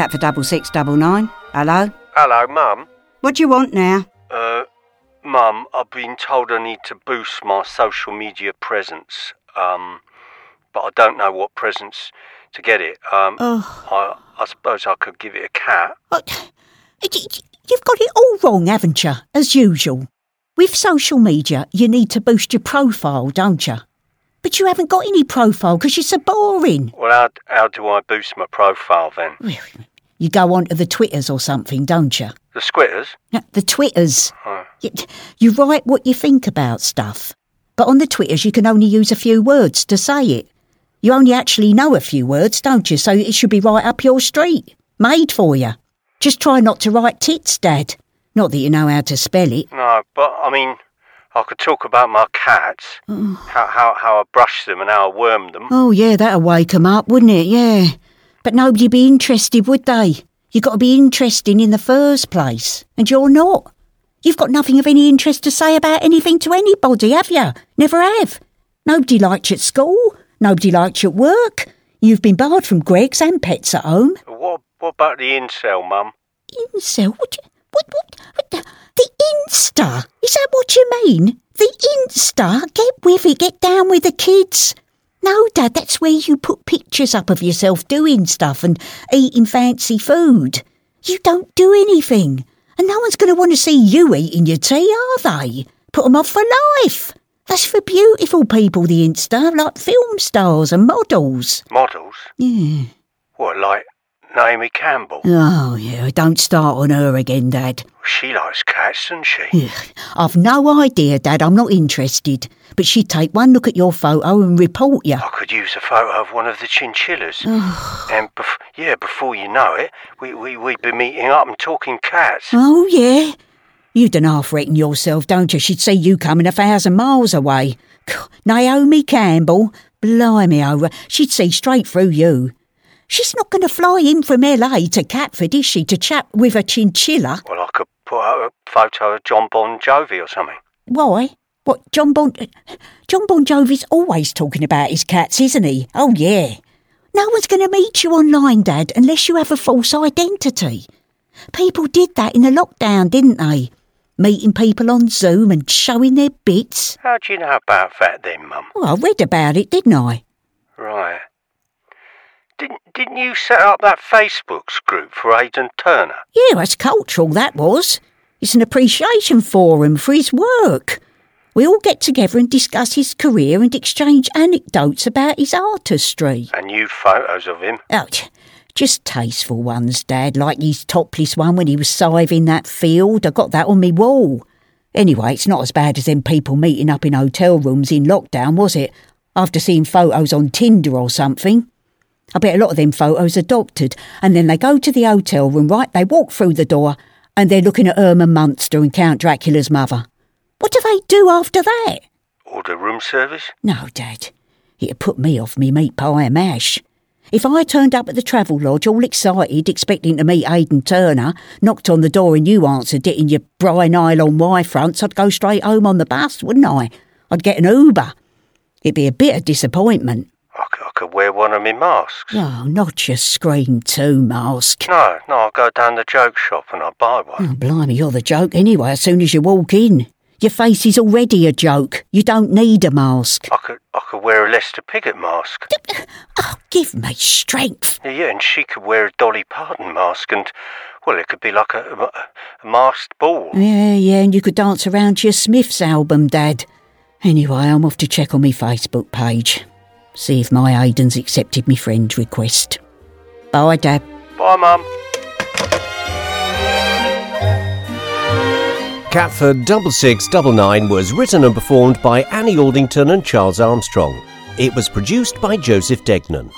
Catford double six double nine. Hello? Hello, Mum. What do you want now? Uh, Mum, I've been told I need to boost my social media presence. Um, but I don't know what presence to get it. Um, Oh. I, I suppose I could give it a cat. What? You've got it all wrong, haven't you? As usual. With social media, you need to boost your profile, don't you? But you haven't got any profile because you're so boring. Well, how, how do I boost my profile then? You go onto the Twitters or something, don't you? The squitters? No, The Twitters. Oh. You, you write what you think about stuff. But on the Twitters, you can only use a few words to say it. You only actually know a few words, don't you? So it should be right up your street. Made for you. Just try not to write tits, Dad. Not that you know how to spell it. No, but I mean, I could talk about my cats, oh. how, how, how I brush them and how I worm them. Oh, yeah, that'll wake 'em up, wouldn't it? Yeah. But nobody'd be interested, would they? you got to be interesting in the first place. And you're not. You've got nothing of any interest to say about anything to anybody, have you? Never have. Nobody liked you at school. Nobody liked you at work. You've been barred from Greggs and pets at home. What, what about the incel, Mum? Incel? What, what, what, what the, the Insta? Is that what you mean? The Insta? Get with it, get down with the kids. No, Dad, that's where you put pictures up of yourself doing stuff and eating fancy food. You don't do anything. And no one's going to want to see you eating your tea, are they? Put 'em off for life. That's for beautiful people, the Insta, like film stars and models. Models? Yeah. What, like Naomi Campbell? Oh, yeah, don't start on her again, Dad. She likes cats, doesn't she? Ugh, I've no idea, Dad. I'm not interested. But she'd take one look at your photo and report you. I could use a photo of one of the chinchillas. and, bef- yeah, before you know it, we, we, we'd be meeting up and talking cats. Oh, yeah? You don't half reckon yourself, don't you? She'd see you coming a thousand miles away. Naomi Campbell, blimey over, she'd see straight through you. She's not going to fly in from LA to Catford, is she, to chat with a chinchilla? Well, I could put out a photo of Jon Bon Jovi or something. Why? What, Jon Bon... Jon Bon Jovi's always talking about his cats, isn't he? Oh, yeah. No one's going to meet you online, Dad, unless you have a false identity. People did that in the lockdown, didn't they? Meeting people on Zoom and showing their bits. How do you know about that then, Mum? Well, I read about it, didn't I? Right. Didn't, you set up that Facebooks group for Aidan Turner? Yeah, that's cultural, that was. It's an appreciation forum for his work. We all get together and discuss his career and exchange anecdotes about his artistry. And new photos of him? Oh, just tasteful ones, Dad, like his topless one when he was scything that field. I got that on me wall. Anyway, it's not as bad as them people meeting up in hotel rooms in lockdown, was it? After seeing photos on Tinder or something. I bet a lot of them photos are doctored, and then they go to the hotel room, right? They walk through the door, and they're looking at Herman Munster and Count Dracula's mother. What do they do after that? Order room service? No, Dad. It'd put me off me meat pie and mash. If I turned up at the Travelodge all excited, expecting to meet Aidan Turner, knocked on the door and you answered it in your Bri-Nylon Y fronts, I'd go straight home on the bus, wouldn't I? I'd get an Uber. It'd be a bit of disappointment. I could, I could wear one of my masks. Oh, not your Scream 2 mask. No, no, I'll go down the joke shop and I'll buy one. Oh, blimey, you're the joke anyway as soon as you walk in. Your face is already a joke. You don't need a mask. I could, I could wear a Lester Piggott mask. Oh, give me strength. Yeah, yeah, and she could wear a Dolly Parton mask, and well, it could be like a, a, a masked ball. Yeah, yeah, and you could dance around to your Smiths album, Dad. Anyway, I'm off to check on my Facebook page. See if my Aidan's accepted me friend's request. Bye, Dad. Bye, Mum. Catford 6699 was written and performed by Annie Aldington and Charles Armstrong. It was produced by Joseph Degnan.